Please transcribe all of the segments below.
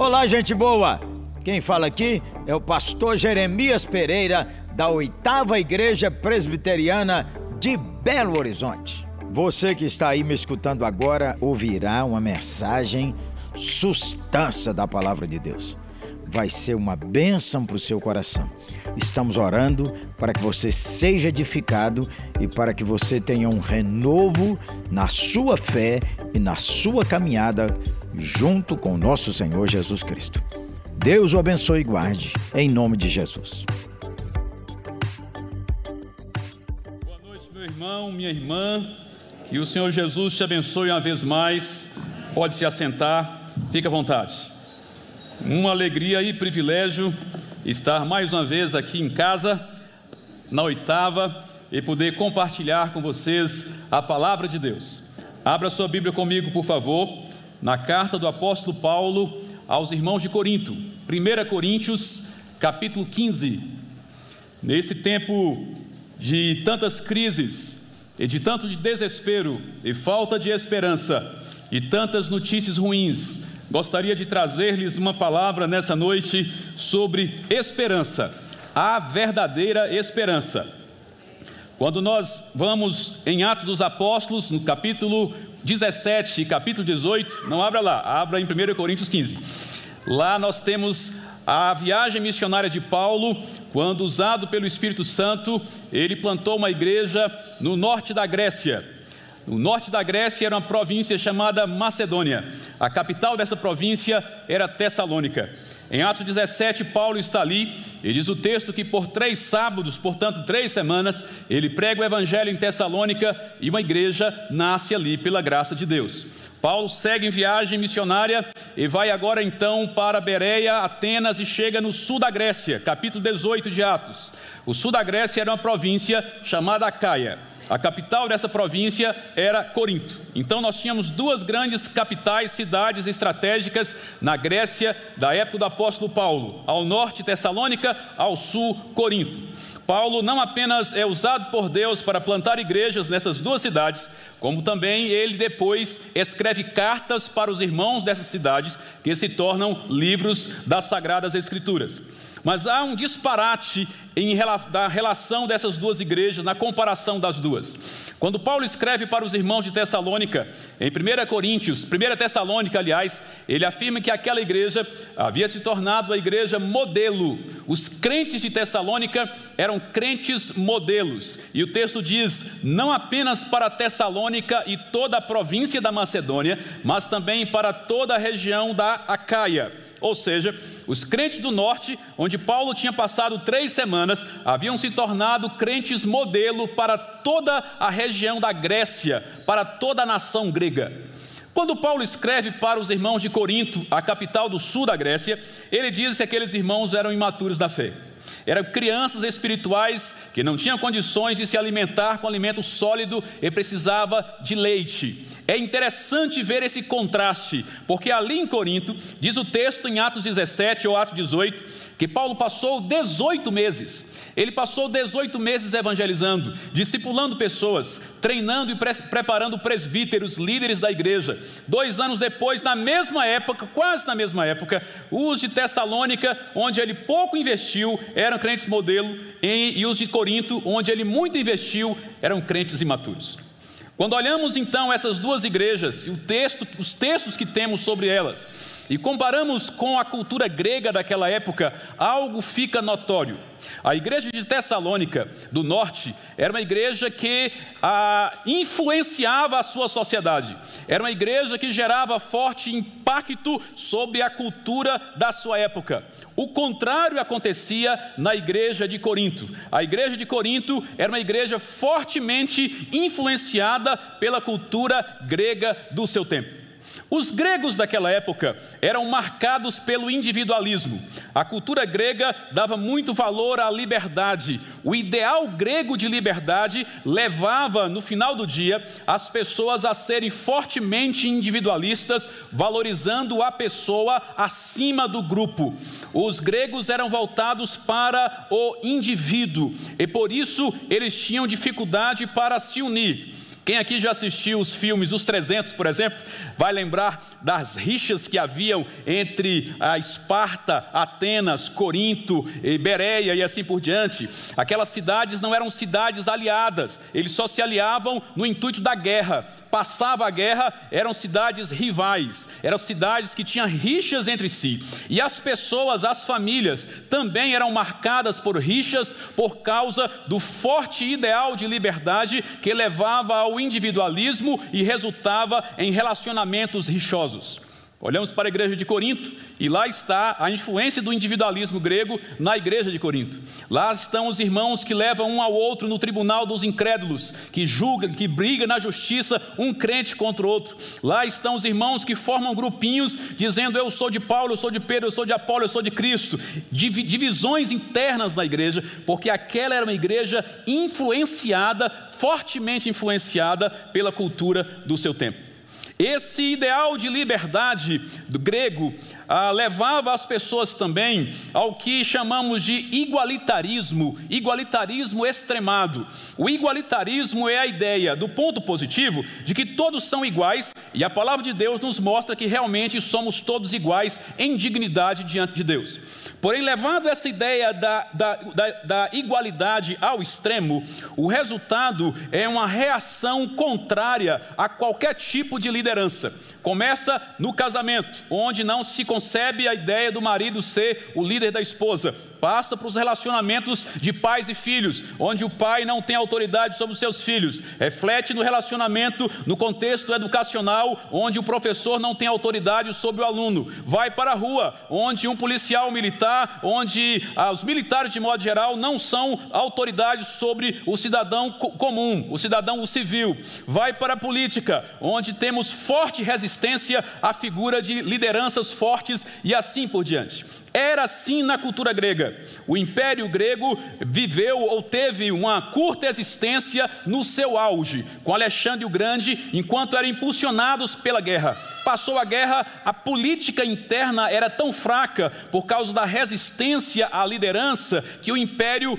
Olá, gente boa! Quem fala aqui é o pastor Jeremias Pereira, da oitava Igreja Presbiteriana de Belo Horizonte. Você que está aí me escutando agora ouvirá uma mensagem sustância da palavra de Deus. Vai ser uma bênção para o seu coração. Estamos orando para que você seja edificado e para que você tenha um renovo na sua fé e na sua caminhada junto com nosso Senhor Jesus Cristo. Deus o abençoe e guarde, em nome de Jesus. Boa noite, meu irmão, minha irmã. Que o Senhor Jesus te abençoe uma vez mais. Pode se assentar, fique à vontade. Uma alegria e privilégio estar mais uma vez aqui em casa, na oitava, e poder compartilhar com vocês a palavra de Deus. Abra sua Bíblia comigo, por favor, na carta do apóstolo Paulo aos irmãos de Corinto, 1 Coríntios, capítulo 15. Nesse tempo de tantas crises, e de tanto de desespero e falta de esperança, e tantas notícias ruins, gostaria de trazer-lhes uma palavra nessa noite sobre esperança, a verdadeira esperança. Quando nós vamos em Atos dos Apóstolos, no capítulo 17 e capítulo 18, não abra lá, abra em 1 Coríntios 15. Lá nós temos a viagem missionária de Paulo, quando usado pelo Espírito Santo, ele plantou uma igreja no norte da Grécia. O norte da Grécia era uma província chamada Macedônia. A capital dessa província era Tessalônica. Em Atos 17, Paulo está ali e diz o texto que por três sábados, portanto três semanas, ele prega o evangelho em Tessalônica e uma igreja nasce ali pela graça de Deus. Paulo segue em viagem missionária e vai agora então para Bereia, Atenas e chega no sul da Grécia, capítulo 18 de Atos. O sul da Grécia era uma província chamada Acaia. A capital dessa província era Corinto. Então nós tínhamos duas grandes capitais, cidades estratégicas na Grécia da época do apóstolo Paulo. Ao norte Tessalônica, ao sul Corinto. Paulo não apenas é usado por Deus para plantar igrejas nessas duas cidades, como também ele depois escreve cartas para os irmãos dessas cidades, que se tornam livros das Sagradas Escrituras. Mas há um disparate em da relação dessas duas igrejas, na comparação das duas. Quando Paulo escreve para os irmãos de Tessalônica, em 1 Coríntios, 1 Tessalônica, aliás, ele afirma que aquela igreja havia se tornado a igreja modelo. Os crentes de Tessalônica eram crentes modelos. E o texto diz: não apenas para Tessalônica e toda a província da Macedônia, mas também para toda a região da Acaia. Ou seja, os crentes do norte, onde Paulo tinha passado três semanas, haviam se tornado crentes modelo para toda a região da Grécia, para toda a nação grega. Quando Paulo escreve para os irmãos de Corinto, a capital do sul da Grécia, ele diz que aqueles irmãos eram imaturos da fé. Eram crianças espirituais que não tinham condições de se alimentar com alimento sólido e precisava de leite. É interessante ver esse contraste, porque ali em Corinto, diz o texto em Atos 17 ou Atos 18, que Paulo passou 18 meses. Ele passou 18 meses evangelizando, discipulando pessoas, treinando e pre preparando presbíteros, líderes da igreja. Dois anos depois, na mesma época, quase na mesma época, os de Tessalônica, onde ele pouco investiu, eram crentes modelo, e os de Corinto, onde ele muito investiu, eram crentes imaturos. Quando olhamos então essas duas igrejas e texto, os textos que temos sobre elas, e comparamos com a cultura grega daquela época, algo fica notório. A igreja de Tessalônica, do norte, era uma igreja que ah, influenciava a sua sociedade, era uma igreja que gerava forte impacto sobre a cultura da sua época. O contrário acontecia na igreja de Corinto. A igreja de Corinto era uma igreja fortemente influenciada pela cultura grega do seu tempo. Os gregos daquela época eram marcados pelo individualismo. A cultura grega dava muito valor à liberdade. O ideal grego de liberdade levava, no final do dia, as pessoas a serem fortemente individualistas, valorizando a pessoa acima do grupo. Os gregos eram voltados para o indivíduo e por isso eles tinham dificuldade para se unir. Quem aqui já assistiu os filmes Os 300, por exemplo, vai lembrar das rixas que haviam entre a Esparta, Atenas, Corinto, Bereia e assim por diante. Aquelas cidades não eram cidades aliadas, eles só se aliavam no intuito da guerra. Passava a guerra, eram cidades rivais, eram cidades que tinham rixas entre si. E as pessoas, as famílias, também eram marcadas por rixas por causa do forte ideal de liberdade que levava ao individualismo e resultava em relacionamentos rixosos. Olhamos para a igreja de Corinto e lá está a influência do individualismo grego na igreja de Corinto. Lá estão os irmãos que levam um ao outro no tribunal dos incrédulos, que julga, que briga na justiça um crente contra o outro. Lá estão os irmãos que formam grupinhos dizendo eu sou de Paulo, eu sou de Pedro, eu sou de Apolo, eu sou de Cristo. Divisões internas na igreja, porque aquela era uma igreja influenciada, fortemente influenciada pela cultura do seu tempo. Esse ideal de liberdade do grego ah, levava as pessoas também ao que chamamos de igualitarismo, igualitarismo extremado. O igualitarismo é a ideia, do ponto positivo, de que todos são iguais e a palavra de Deus nos mostra que realmente somos todos iguais em dignidade diante de Deus. Porém, levando essa ideia da, da, da, da igualdade ao extremo, o resultado é uma reação contrária a qualquer tipo de liderança. Começa no casamento, onde não se concebe a ideia do marido ser o líder da esposa. Passa para os relacionamentos de pais e filhos, onde o pai não tem autoridade sobre os seus filhos. Reflete no relacionamento, no contexto educacional, onde o professor não tem autoridade sobre o aluno. Vai para a rua, onde um policial militar, onde ah, os militares, de modo geral, não são autoridades sobre o cidadão comum, o cidadão civil. Vai para a política, onde temos forte resistência à figura de lideranças fortes e assim por diante. Era assim na cultura grega. O Império Grego viveu ou teve uma curta existência no seu auge, com Alexandre o Grande, enquanto eram impulsionados pela guerra. Passou a guerra, a política interna era tão fraca por causa da resistência à liderança que o império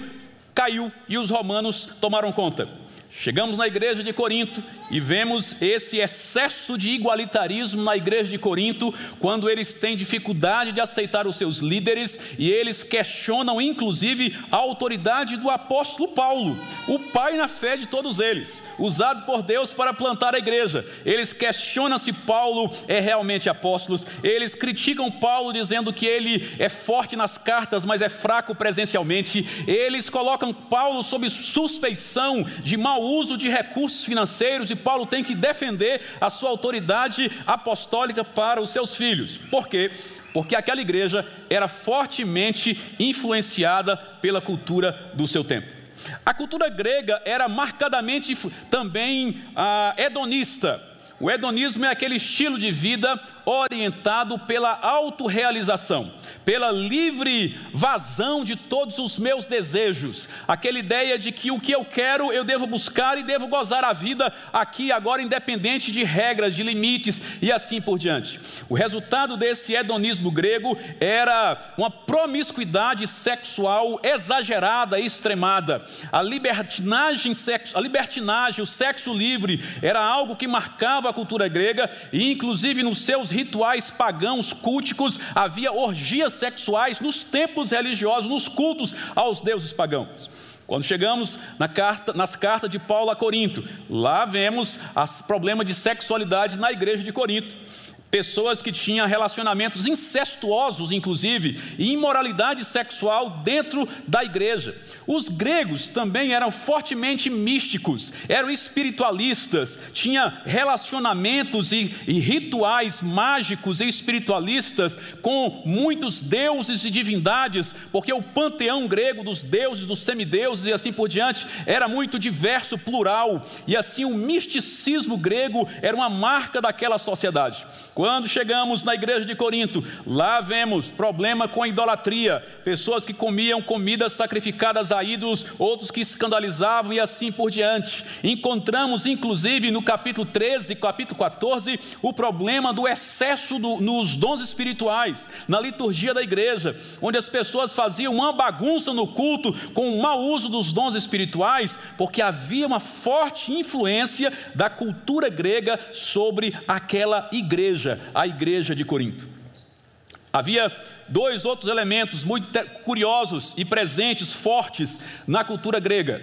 caiu e os romanos tomaram conta. Chegamos na igreja de Corinto e vemos esse excesso de igualitarismo na igreja de Corinto, quando eles têm dificuldade de aceitar os seus líderes e eles questionam, inclusive, a autoridade do apóstolo Paulo, o pai na fé de todos eles, usado por Deus para plantar a igreja. Eles questionam se Paulo é realmente apóstolo, eles criticam Paulo dizendo que ele é forte nas cartas, mas é fraco presencialmente. Eles colocam Paulo sob suspeição de mau uso de recursos financeiros e Paulo tem que defender a sua autoridade apostólica para os seus filhos. Por quê? Porque aquela igreja era fortemente influenciada pela cultura do seu tempo. A cultura grega era marcadamente também ah, hedonista. O hedonismo é aquele estilo de vida orientado pela autorrealização, pela livre vazão de todos os meus desejos, aquela ideia de que o que eu quero eu devo buscar e devo gozar a vida aqui agora independente de regras, de limites e assim por diante. O resultado desse hedonismo grego era uma promiscuidade sexual exagerada e extremada. A libertinagem, a libertinagem, o sexo livre era algo que marcava a cultura grega e inclusive nos seus rituais pagãos culticos, havia orgias sexuais nos templos religiosos, nos cultos aos deuses pagãos. Quando chegamos na carta, nas cartas de Paulo a Corinto, lá vemos o problema de sexualidade na igreja de Corinto pessoas que tinham relacionamentos incestuosos, inclusive, e imoralidade sexual dentro da igreja. Os gregos também eram fortemente místicos, eram espiritualistas, tinham relacionamentos e, e rituais mágicos e espiritualistas com muitos deuses e divindades, porque o panteão grego dos deuses, dos semideuses e assim por diante era muito diverso, plural, e assim o misticismo grego era uma marca daquela sociedade. Quando chegamos na igreja de Corinto, lá vemos problema com a idolatria, pessoas que comiam comidas sacrificadas a ídolos, outros que escandalizavam e assim por diante. Encontramos, inclusive, no capítulo 13, capítulo 14, o problema do excesso do, nos dons espirituais, na liturgia da igreja, onde as pessoas faziam uma bagunça no culto com o mau uso dos dons espirituais, porque havia uma forte influência da cultura grega sobre aquela igreja, a igreja de Corinto. Havia dois outros elementos muito curiosos e presentes, fortes na cultura grega.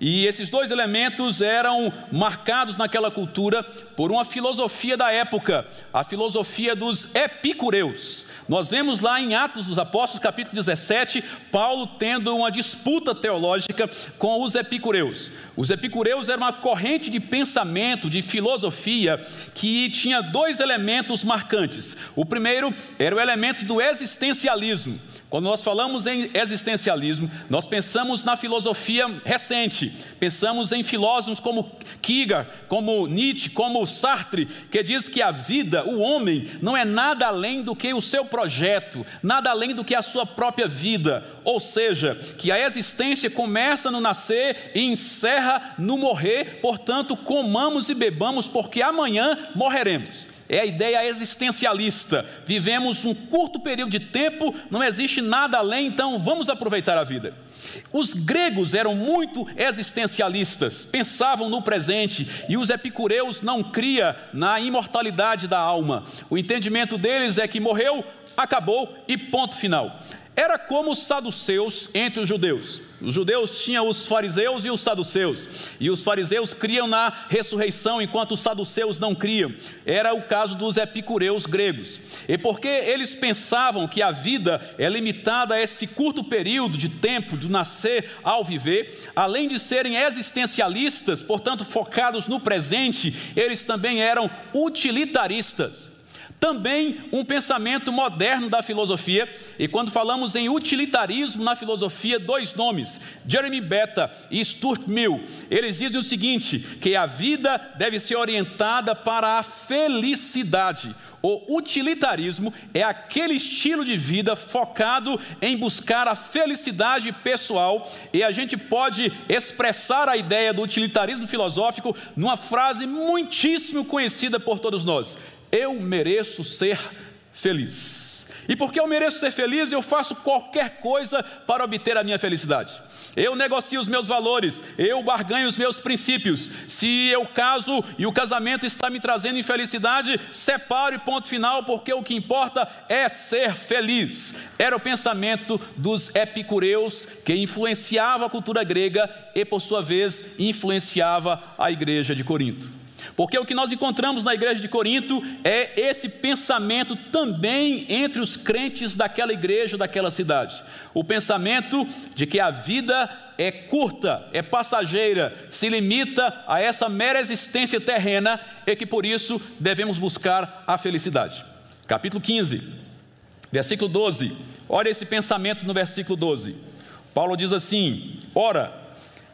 E esses dois elementos eram marcados naquela cultura por uma filosofia da época, a filosofia dos epicureus. Nós vemos lá em Atos dos Apóstolos, capítulo 17, Paulo tendo uma disputa teológica com os epicureus. Os epicureus eram uma corrente de pensamento, de filosofia, que tinha dois elementos marcantes. O primeiro era o elemento do existencialismo. Quando nós falamos em existencialismo, nós pensamos na filosofia recente, pensamos em filósofos como Kierkegaard, como Nietzsche, como Sartre, que diz que a vida, o homem, não é nada além do que o seu projeto, nada além do que a sua própria vida, ou seja, que a existência começa no nascer e encerra no morrer, portanto, comamos e bebamos, porque amanhã morreremos. É a ideia existencialista. Vivemos um curto período de tempo, não existe nada além, então vamos aproveitar a vida. Os gregos eram muito existencialistas, pensavam no presente, e os epicureus não criam na imortalidade da alma. O entendimento deles é que morreu, acabou e ponto final. Era como os saduceus entre os judeus. Os judeus tinham os fariseus e os saduceus, e os fariseus criam na ressurreição, enquanto os saduceus não criam. Era o caso dos epicureus gregos. E porque eles pensavam que a vida é limitada a esse curto período de tempo do nascer ao viver, além de serem existencialistas, portanto focados no presente, eles também eram utilitaristas. Também um pensamento moderno da filosofia, e quando falamos em utilitarismo na filosofia, dois nomes, Jeremy Betta e Stuart Mill, eles dizem o seguinte: que a vida deve ser orientada para a felicidade. O utilitarismo é aquele estilo de vida focado em buscar a felicidade pessoal, e a gente pode expressar a ideia do utilitarismo filosófico numa frase muitíssimo conhecida por todos nós: eu mereço ser feliz. E porque eu mereço ser feliz, eu faço qualquer coisa para obter a minha felicidade. Eu negocio os meus valores, eu barganho os meus princípios. Se eu caso e o casamento está me trazendo infelicidade, separo e ponto final, porque o que importa é ser feliz. Era o pensamento dos epicureus que influenciava a cultura grega e, por sua vez, influenciava a igreja de Corinto. Porque o que nós encontramos na igreja de Corinto é esse pensamento também entre os crentes daquela igreja, daquela cidade. O pensamento de que a vida é curta, é passageira, se limita a essa mera existência terrena e que por isso devemos buscar a felicidade. Capítulo 15, versículo 12. Olha esse pensamento no versículo 12. Paulo diz assim: Ora,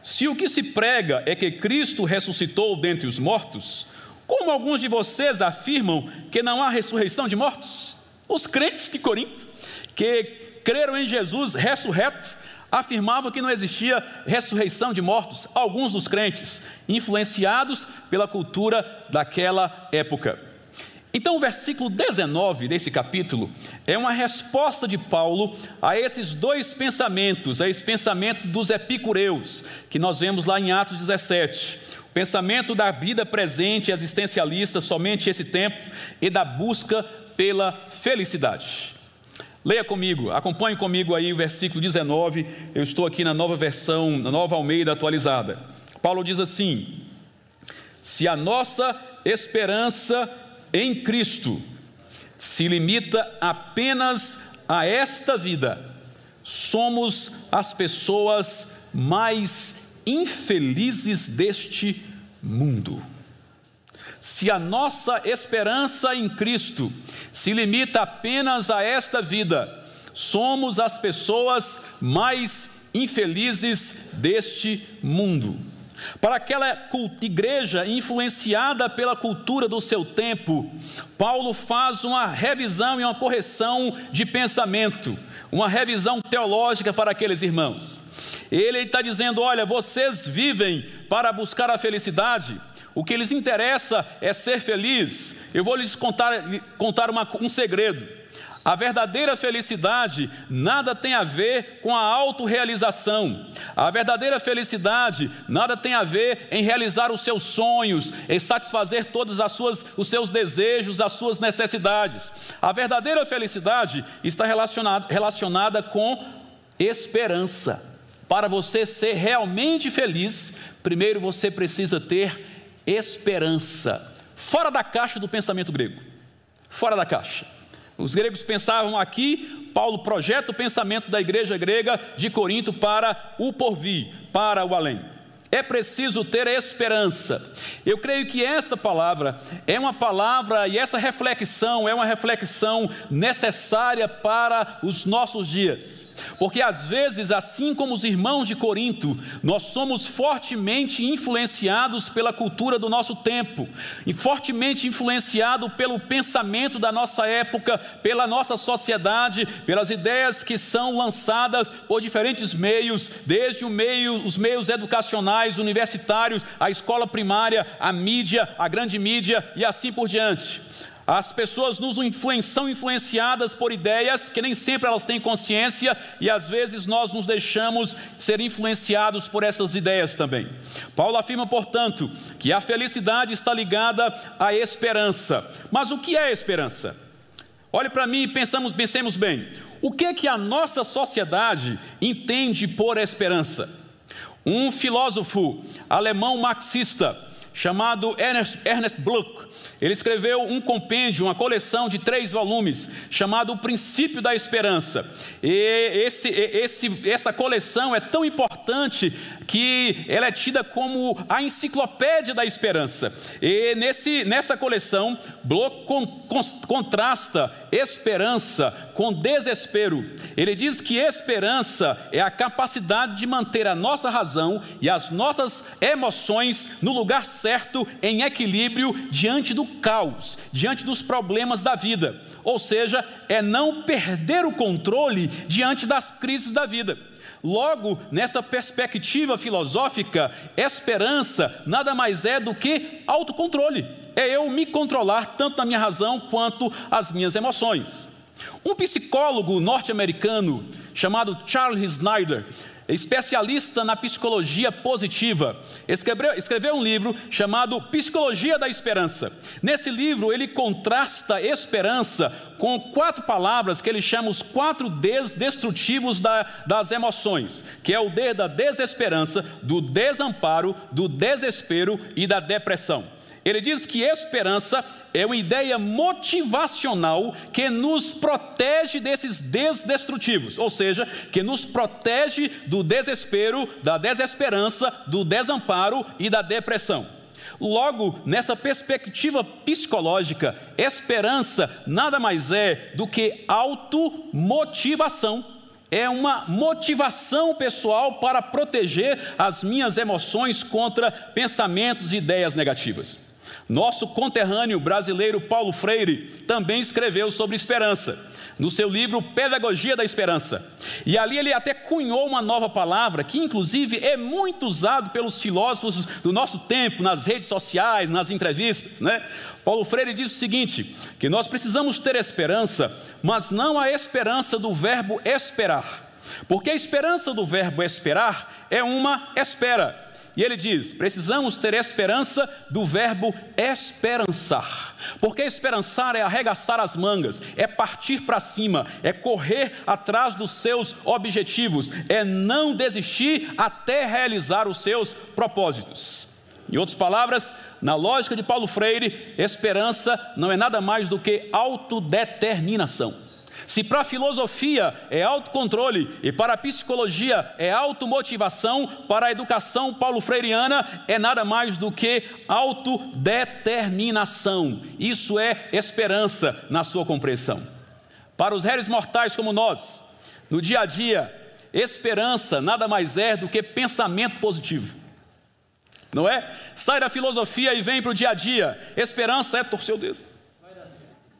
se o que se prega é que Cristo ressuscitou dentre os mortos, como alguns de vocês afirmam que não há ressurreição de mortos? Os crentes de Corinto, que creram em Jesus ressurreto, afirmavam que não existia ressurreição de mortos. Alguns dos crentes, influenciados pela cultura daquela época. Então, o versículo 19 desse capítulo é uma resposta de Paulo a esses dois pensamentos, a esse pensamento dos epicureus, que nós vemos lá em Atos 17. O pensamento da vida presente, existencialista, somente esse tempo, e da busca pela felicidade. Leia comigo, acompanhe comigo aí o versículo 19. Eu estou aqui na nova versão, na nova Almeida atualizada. Paulo diz assim: Se a nossa esperança em Cristo se limita apenas a esta vida, somos as pessoas mais infelizes deste mundo. Se a nossa esperança em Cristo se limita apenas a esta vida, somos as pessoas mais infelizes deste mundo. Para aquela igreja influenciada pela cultura do seu tempo, Paulo faz uma revisão e uma correção de pensamento, uma revisão teológica para aqueles irmãos. Ele está dizendo: olha, vocês vivem para buscar a felicidade, o que lhes interessa é ser feliz. Eu vou lhes contar, contar uma, um segredo. A verdadeira felicidade nada tem a ver com a autorrealização. A verdadeira felicidade nada tem a ver em realizar os seus sonhos, em satisfazer todos os seus desejos, as suas necessidades. A verdadeira felicidade está relacionada, relacionada com esperança. Para você ser realmente feliz, primeiro você precisa ter esperança. Fora da caixa do pensamento grego. Fora da caixa. Os gregos pensavam aqui, Paulo projeta o pensamento da igreja grega de Corinto para o porvir, para o além. É preciso ter esperança. Eu creio que esta palavra é uma palavra e essa reflexão é uma reflexão necessária para os nossos dias. Porque às vezes, assim como os irmãos de Corinto, nós somos fortemente influenciados pela cultura do nosso tempo, e fortemente influenciado pelo pensamento da nossa época, pela nossa sociedade, pelas ideias que são lançadas por diferentes meios, desde meio, os meios educacionais, universitários, a escola primária, a mídia, a grande mídia e assim por diante. As pessoas nos são influenciadas por ideias que nem sempre elas têm consciência e às vezes nós nos deixamos ser influenciados por essas ideias também. Paulo afirma, portanto, que a felicidade está ligada à esperança. Mas o que é esperança? Olhe para mim e pensamos, pensemos bem. O que é que a nossa sociedade entende por esperança? Um filósofo alemão marxista chamado Ernest, Ernest Bloch. Ele escreveu um compêndio, uma coleção de três volumes, chamado O Princípio da Esperança. E esse, esse, essa coleção é tão importante que ela é tida como a enciclopédia da esperança. E nesse, nessa coleção, Bloch con, con, contrasta esperança com desespero. Ele diz que esperança é a capacidade de manter a nossa razão e as nossas emoções no lugar certo, em equilíbrio, diante do caos, diante dos problemas da vida. Ou seja, é não perder o controle diante das crises da vida. Logo, nessa perspectiva filosófica, esperança nada mais é do que autocontrole. É eu me controlar tanto na minha razão quanto as minhas emoções. Um psicólogo norte-americano chamado Charles Snyder especialista na psicologia positiva, escreveu, escreveu, um livro chamado Psicologia da Esperança. Nesse livro, ele contrasta esperança com quatro palavras que ele chama os quatro Ds destrutivos da, das emoções, que é o D da desesperança, do desamparo, do desespero e da depressão. Ele diz que esperança é uma ideia motivacional que nos protege desses desdestrutivos, ou seja, que nos protege do desespero, da desesperança, do desamparo e da depressão. Logo, nessa perspectiva psicológica, esperança nada mais é do que automotivação. É uma motivação pessoal para proteger as minhas emoções contra pensamentos e ideias negativas. Nosso conterrâneo brasileiro Paulo Freire também escreveu sobre esperança, no seu livro Pedagogia da Esperança. E ali ele até cunhou uma nova palavra, que inclusive é muito usado pelos filósofos do nosso tempo, nas redes sociais, nas entrevistas. Né? Paulo Freire diz o seguinte: que nós precisamos ter esperança, mas não a esperança do verbo esperar. Porque a esperança do verbo esperar é uma espera. E ele diz: precisamos ter esperança do verbo esperançar. Porque esperançar é arregaçar as mangas, é partir para cima, é correr atrás dos seus objetivos, é não desistir até realizar os seus propósitos. Em outras palavras, na lógica de Paulo Freire, esperança não é nada mais do que autodeterminação. Se para a filosofia é autocontrole e para a psicologia é automotivação, para a educação paulo freireana é nada mais do que autodeterminação. Isso é esperança na sua compreensão. Para os réis mortais como nós, no dia a dia, esperança nada mais é do que pensamento positivo. não é? Sai da filosofia e vem para o dia a dia. Esperança é torcer o dedo.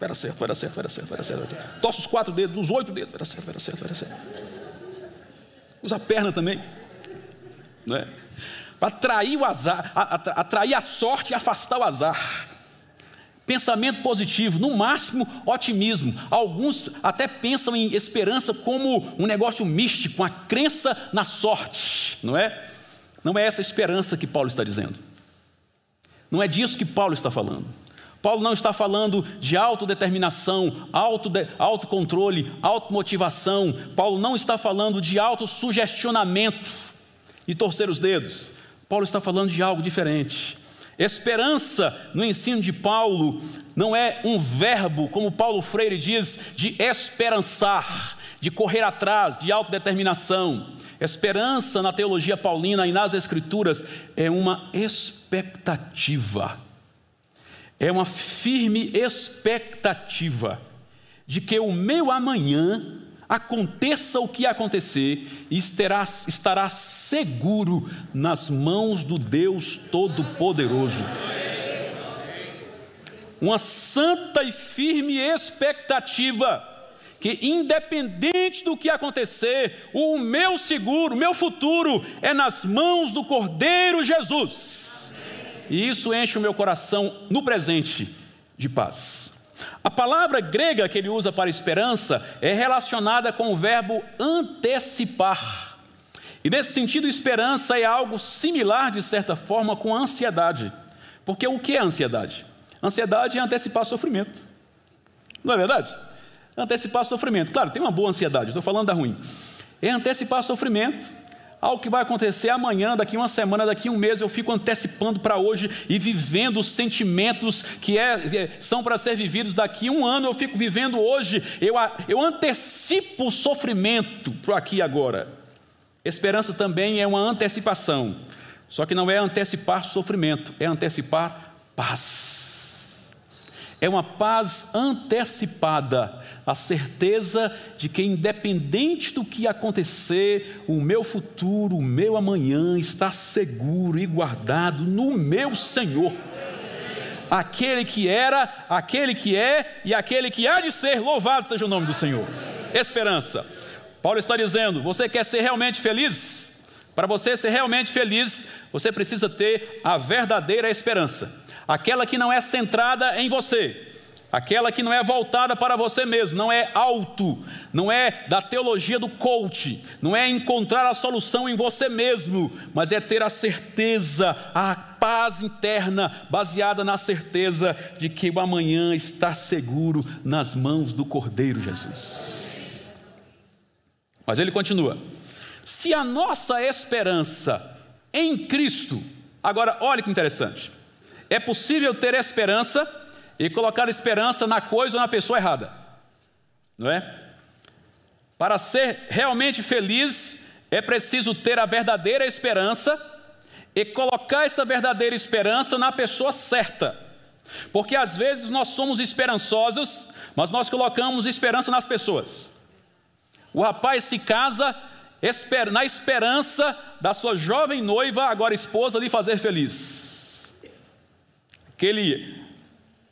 Vai dar certo, vai dar certo, vai dar certo, vai dar certo. Vai os quatro dedos, os oito dedos, vai dar certo, vai dar certo, vai dar certo. Usa a perna também, não é? Para atrair o azar, atrair a sorte e afastar o azar. Pensamento positivo, no máximo otimismo. Alguns até pensam em esperança como um negócio místico, uma crença na sorte, não é? Não é essa esperança que Paulo está dizendo. Não é disso que Paulo está falando. Paulo não está falando de autodeterminação, autode, autocontrole, automotivação. Paulo não está falando de autossugestionamento e torcer os dedos. Paulo está falando de algo diferente. Esperança no ensino de Paulo não é um verbo, como Paulo Freire diz, de esperançar, de correr atrás, de autodeterminação. Esperança na teologia paulina e nas Escrituras é uma expectativa, é uma firme expectativa de que o meu amanhã aconteça o que acontecer, estará, estará seguro nas mãos do Deus Todo-Poderoso. Uma santa e firme expectativa que, independente do que acontecer, o meu seguro, o meu futuro é nas mãos do Cordeiro Jesus. E isso enche o meu coração no presente de paz. A palavra grega que ele usa para esperança é relacionada com o verbo antecipar. E nesse sentido, esperança é algo similar, de certa forma, com ansiedade. Porque o que é ansiedade? Ansiedade é antecipar sofrimento. Não é verdade? Antecipar sofrimento. Claro, tem uma boa ansiedade, estou falando da ruim. É antecipar sofrimento algo que vai acontecer amanhã, daqui uma semana, daqui um mês, eu fico antecipando para hoje e vivendo os sentimentos que é, é são para ser vividos daqui um ano, eu fico vivendo hoje, eu, eu antecipo o sofrimento para aqui e agora. Esperança também é uma antecipação, só que não é antecipar sofrimento, é antecipar paz é uma paz antecipada, a certeza de que, independente do que acontecer, o meu futuro, o meu amanhã está seguro e guardado no meu Senhor. Aquele que era, aquele que é e aquele que há de ser, louvado seja o nome do Senhor. Esperança. Paulo está dizendo: você quer ser realmente feliz? Para você ser realmente feliz, você precisa ter a verdadeira esperança aquela que não é centrada em você, aquela que não é voltada para você mesmo, não é alto, não é da teologia do coach, não é encontrar a solução em você mesmo, mas é ter a certeza, a paz interna, baseada na certeza de que o amanhã está seguro nas mãos do Cordeiro Jesus. Mas ele continua: se a nossa esperança em Cristo, agora olha que interessante. É possível ter esperança e colocar esperança na coisa ou na pessoa errada, não é? Para ser realmente feliz, é preciso ter a verdadeira esperança e colocar esta verdadeira esperança na pessoa certa. Porque às vezes nós somos esperançosos, mas nós colocamos esperança nas pessoas. O rapaz se casa na esperança da sua jovem noiva, agora esposa, lhe fazer feliz aquele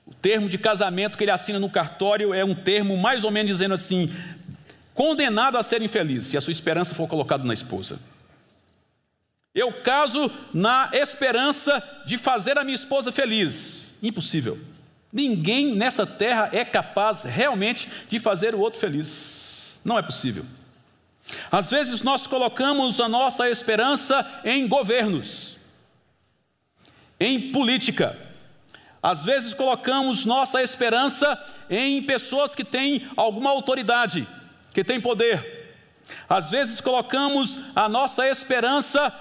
o termo de casamento que ele assina no cartório é um termo mais ou menos dizendo assim: condenado a ser infeliz, se a sua esperança for colocada na esposa. Eu caso na esperança de fazer a minha esposa feliz. Impossível. Ninguém nessa terra é capaz realmente de fazer o outro feliz. Não é possível. Às vezes nós colocamos a nossa esperança em governos, em política, às vezes colocamos nossa esperança em pessoas que têm alguma autoridade, que têm poder. Às vezes colocamos a nossa esperança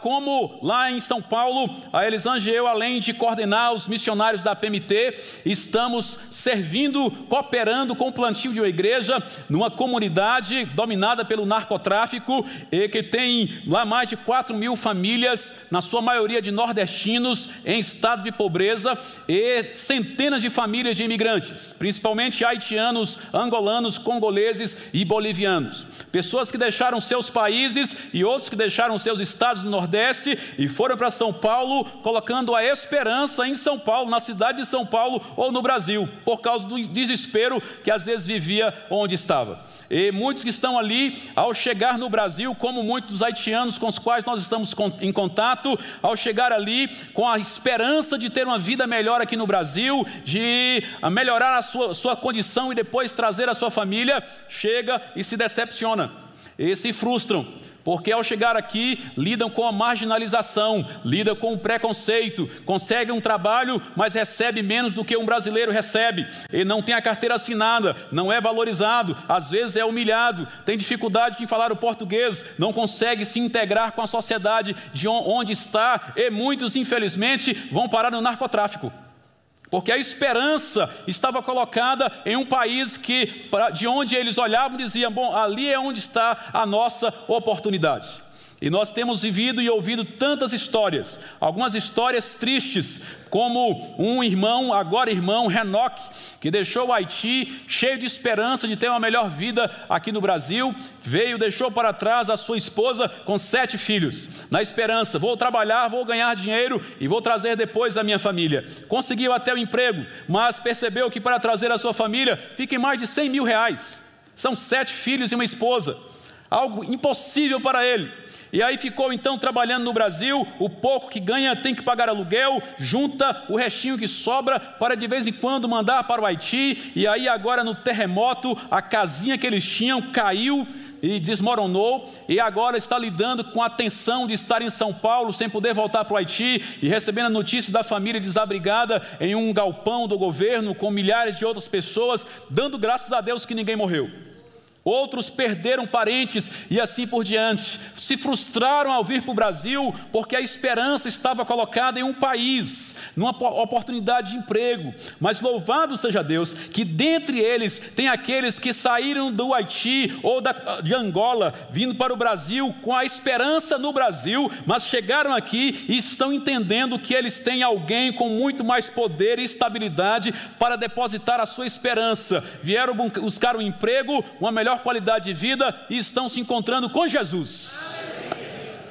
como lá em São Paulo, a Elisângela e eu, além de coordenar os missionários da PMT, estamos servindo, cooperando com o plantio de uma igreja numa comunidade dominada pelo narcotráfico e que tem lá mais de 4 mil famílias, na sua maioria de nordestinos, em estado de pobreza e centenas de famílias de imigrantes, principalmente haitianos, angolanos, congoleses e bolivianos. Pessoas que deixaram seus países e outros que deixaram seus estados do Nordeste e foram para São Paulo, colocando a esperança em São Paulo, na cidade de São Paulo ou no Brasil, por causa do desespero que às vezes vivia onde estava. E muitos que estão ali, ao chegar no Brasil, como muitos dos haitianos com os quais nós estamos em contato, ao chegar ali com a esperança de ter uma vida melhor aqui no Brasil, de melhorar a sua, sua condição e depois trazer a sua família, chega e se decepciona e se frustram porque ao chegar aqui lidam com a marginalização, lidam com o preconceito, conseguem um trabalho, mas recebe menos do que um brasileiro recebe, e não tem a carteira assinada, não é valorizado, às vezes é humilhado, tem dificuldade de falar o português, não consegue se integrar com a sociedade de onde está, e muitos, infelizmente, vão parar no narcotráfico. Porque a esperança estava colocada em um país que, de onde eles olhavam, diziam: bom, ali é onde está a nossa oportunidade. E nós temos vivido e ouvido tantas histórias, algumas histórias tristes, como um irmão, agora irmão, Renoque, que deixou o Haiti cheio de esperança de ter uma melhor vida aqui no Brasil, veio, deixou para trás a sua esposa com sete filhos, na esperança: vou trabalhar, vou ganhar dinheiro e vou trazer depois a minha família. Conseguiu até o emprego, mas percebeu que para trazer a sua família fica em mais de 100 mil reais. São sete filhos e uma esposa, algo impossível para ele. E aí ficou então trabalhando no Brasil, o pouco que ganha tem que pagar aluguel, junta o restinho que sobra para de vez em quando mandar para o Haiti, e aí agora no terremoto, a casinha que eles tinham caiu e desmoronou, e agora está lidando com a tensão de estar em São Paulo sem poder voltar para o Haiti e recebendo notícias da família desabrigada em um galpão do governo com milhares de outras pessoas, dando graças a Deus que ninguém morreu outros perderam parentes e assim por diante. Se frustraram ao vir para o Brasil porque a esperança estava colocada em um país, numa oportunidade de emprego. Mas louvado seja Deus que dentre eles tem aqueles que saíram do Haiti ou da, de Angola, vindo para o Brasil com a esperança no Brasil, mas chegaram aqui e estão entendendo que eles têm alguém com muito mais poder e estabilidade para depositar a sua esperança. Vieram buscar um emprego, uma melhor melhor qualidade de vida e estão se encontrando com Jesus.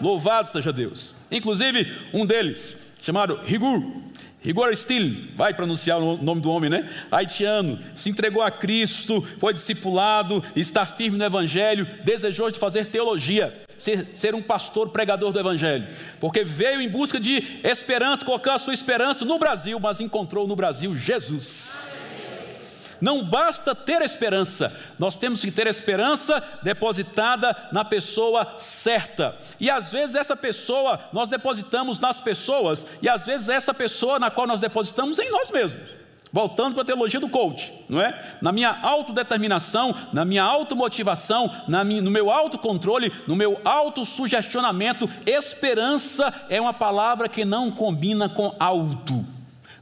Louvado seja Deus. Inclusive, um deles, chamado Rigur, Rigor Stil, vai pronunciar o nome do homem, né? Haitiano, se entregou a Cristo, foi discipulado, está firme no Evangelho, desejou de fazer teologia, ser, ser um pastor pregador do Evangelho, porque veio em busca de esperança, colocar a sua esperança no Brasil, mas encontrou no Brasil Jesus. Não basta ter esperança, nós temos que ter esperança depositada na pessoa certa. E às vezes essa pessoa nós depositamos nas pessoas, e às vezes essa pessoa na qual nós depositamos em nós mesmos. Voltando para a teologia do coach, não é? Na minha autodeterminação, na minha automotivação, na minha, no meu autocontrole, no meu autossugestionamento, esperança é uma palavra que não combina com auto,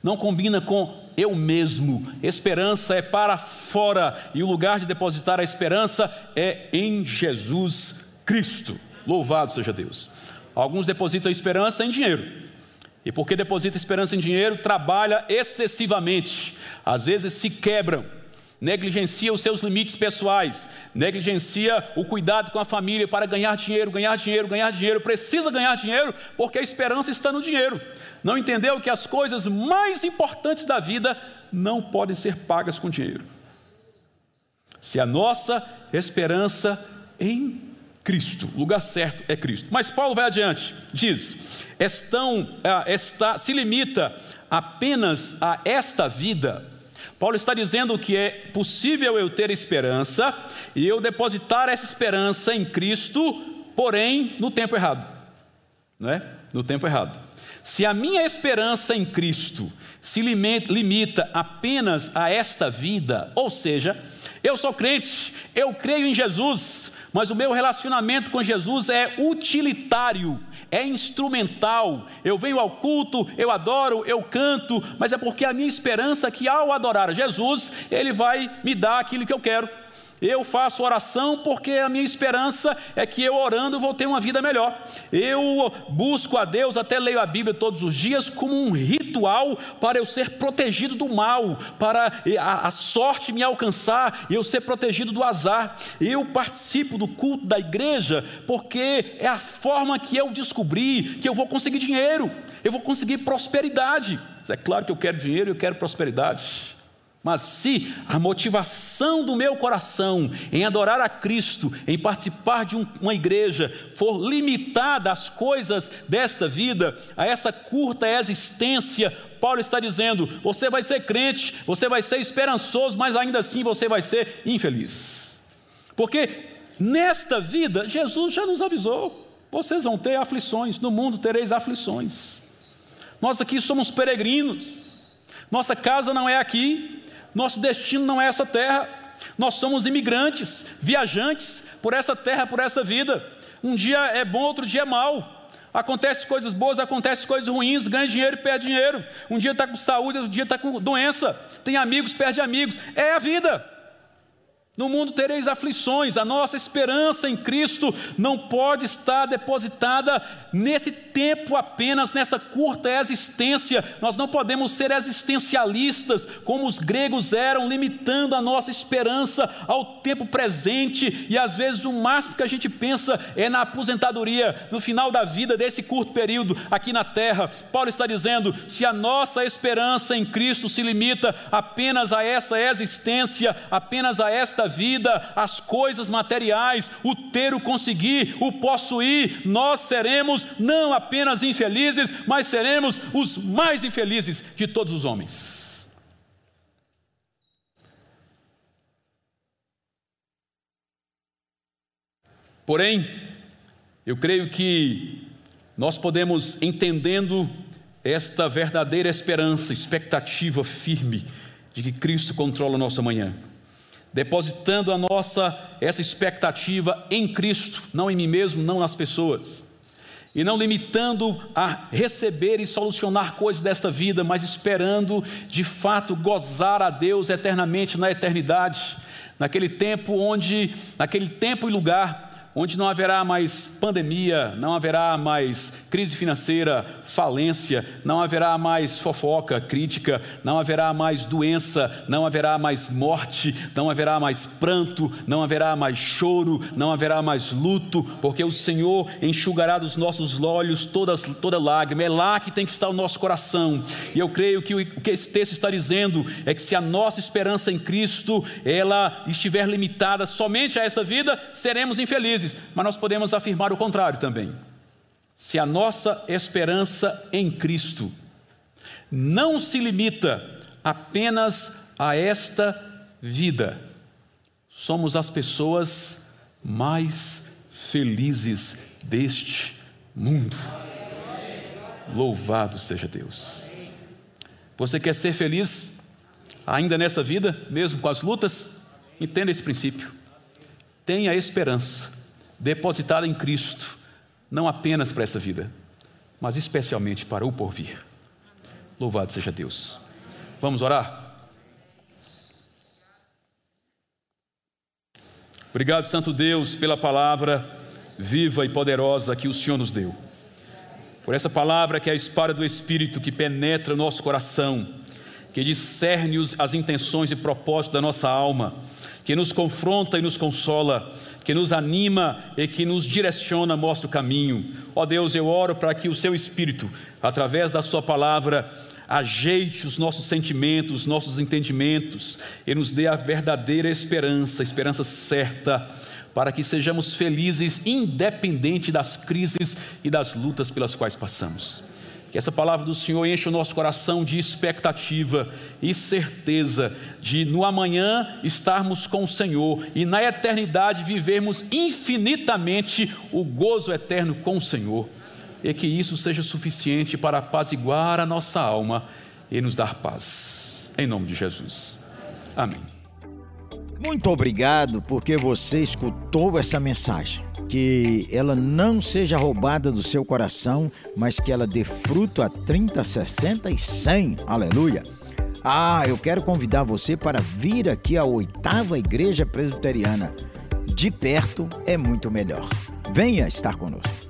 não combina com eu mesmo. Esperança é para fora e o lugar de depositar a esperança é em Jesus Cristo. Louvado seja Deus. Alguns depositam esperança em dinheiro. E porque deposita esperança em dinheiro, trabalha excessivamente. Às vezes se quebram negligencia os seus limites pessoais, negligencia o cuidado com a família para ganhar dinheiro, ganhar dinheiro, ganhar dinheiro, precisa ganhar dinheiro porque a esperança está no dinheiro. Não entendeu que as coisas mais importantes da vida não podem ser pagas com dinheiro. Se a nossa esperança em Cristo, o lugar certo é Cristo. Mas Paulo vai adiante, diz: estão, ah, está, se limita apenas a esta vida Paulo está dizendo que é possível eu ter esperança e eu depositar essa esperança em Cristo, porém no tempo errado. Não é? No tempo errado. Se a minha esperança em Cristo se limita apenas a esta vida, ou seja, eu sou crente, eu creio em Jesus, mas o meu relacionamento com Jesus é utilitário, é instrumental. Eu venho ao culto, eu adoro, eu canto, mas é porque a minha esperança é que ao adorar Jesus, Ele vai me dar aquilo que eu quero. Eu faço oração porque a minha esperança é que eu orando vou ter uma vida melhor. Eu busco a Deus, até leio a Bíblia todos os dias como um ritual para eu ser protegido do mal, para a, sorte me alcançar e eu ser protegido do azar. Eu participo do culto da igreja porque é a forma que eu descobrir que eu vou conseguir dinheiro, eu vou conseguir prosperidade. É claro que eu quero dinheiro, eu quero prosperidade. Mas se a motivação do meu coração em adorar a Cristo, em participar de um, uma igreja, for limitada às coisas desta vida, a essa curta existência, Paulo está dizendo: você vai ser crente, você vai ser esperançoso, mas ainda assim você vai ser infeliz. Porque nesta vida, Jesus já nos avisou: vocês vão ter aflições, no mundo tereis aflições. Nós aqui somos peregrinos, nossa casa não é aqui, nosso destino não é essa terra. Nós somos imigrantes, viajantes por essa terra, por essa vida. Um dia é bom, outro dia é mal. Acontece coisas boas, acontece coisas ruins, ganha dinheiro e perde dinheiro. Um dia está com saúde, outro dia está com doença. Tem amigos, perde amigos. É a vida. No mundo tereis aflições, a nossa esperança em Cristo não pode estar depositada nesse tempo apenas, nessa curta existência. Nós não podemos ser existencialistas como os gregos eram, limitando a nossa esperança ao tempo presente e às vezes o máximo que a gente pensa é na aposentadoria, no final da vida desse curto período aqui na terra. Paulo está dizendo: se a nossa esperança em Cristo se limita apenas a essa existência, apenas a esta desta vida, as coisas materiais, o ter, o conseguir, o possuir, nós seremos não apenas infelizes, mas seremos os mais infelizes de todos os homens. Porém, eu creio que nós podemos, entendendo esta verdadeira esperança, expectativa firme de que Cristo controla a nossa manhã depositando a nossa essa expectativa em Cristo, não em mim mesmo, não nas pessoas. E não limitando a receber e solucionar coisas desta vida, mas esperando de fato gozar a Deus eternamente na eternidade, naquele tempo onde, naquele tempo e lugar onde não haverá mais pandemia, não haverá mais crise financeira, falência, não haverá mais fofoca, crítica, não haverá mais doença, não haverá mais morte, não haverá mais pranto, não haverá mais choro, não haverá mais luto, porque o Senhor enxugará dos nossos olhos todas, toda lágrima. É lá que tem que estar o nosso coração. E eu creio que o que esse texto está dizendo é que se a nossa esperança em Cristo ela estiver limitada somente a essa vida, seremos infelizes vezes, mas nós podemos afirmar o contrário também. Se a nossa esperança em Cristo não se limita apenas a esta vida, somos as pessoas mais felizes deste mundo. Louvado seja Deus. Você quer ser feliz ainda nessa vida, mesmo com as lutas? Entenda esse princípio. Tenha esperança depositada em Cristo, não apenas para essa vida, mas especialmente para o porvir. Louvado seja Deus. Vamos orar? Obrigado, Santo Deus, pela palavra viva e poderosa que o Senhor nos deu. Por essa palavra que é a espada do Espírito que penetra o nosso coração, que discerne as intenções e propósitos da nossa alma, que nos confronta e nos consola, que nos anima e que nos direciona, mostra o caminho. Ó Deus, eu oro para que o Seu Espírito, através da Sua palavra, ajeite os nossos sentimentos, os nossos entendimentos e nos dê a verdadeira esperança, a esperança certa, para que sejamos felizes, independente das crises e das lutas pelas quais passamos. Que essa palavra do Senhor enche o nosso coração de expectativa e certeza de no amanhã estarmos com o Senhor e na eternidade vivermos infinitamente o gozo eterno com o Senhor. E que isso seja suficiente para apaziguar a nossa alma e nos dar paz. Em nome de Jesus. Amém. Muito obrigado porque você escutou essa mensagem. Que ela não seja roubada do seu coração, mas que ela dê fruto a 30, 60 e 100. Aleluia. Ah, eu quero convidar você para vir aqui à oitava Igreja Presbiteriana. De perto é muito melhor. Venha estar conosco.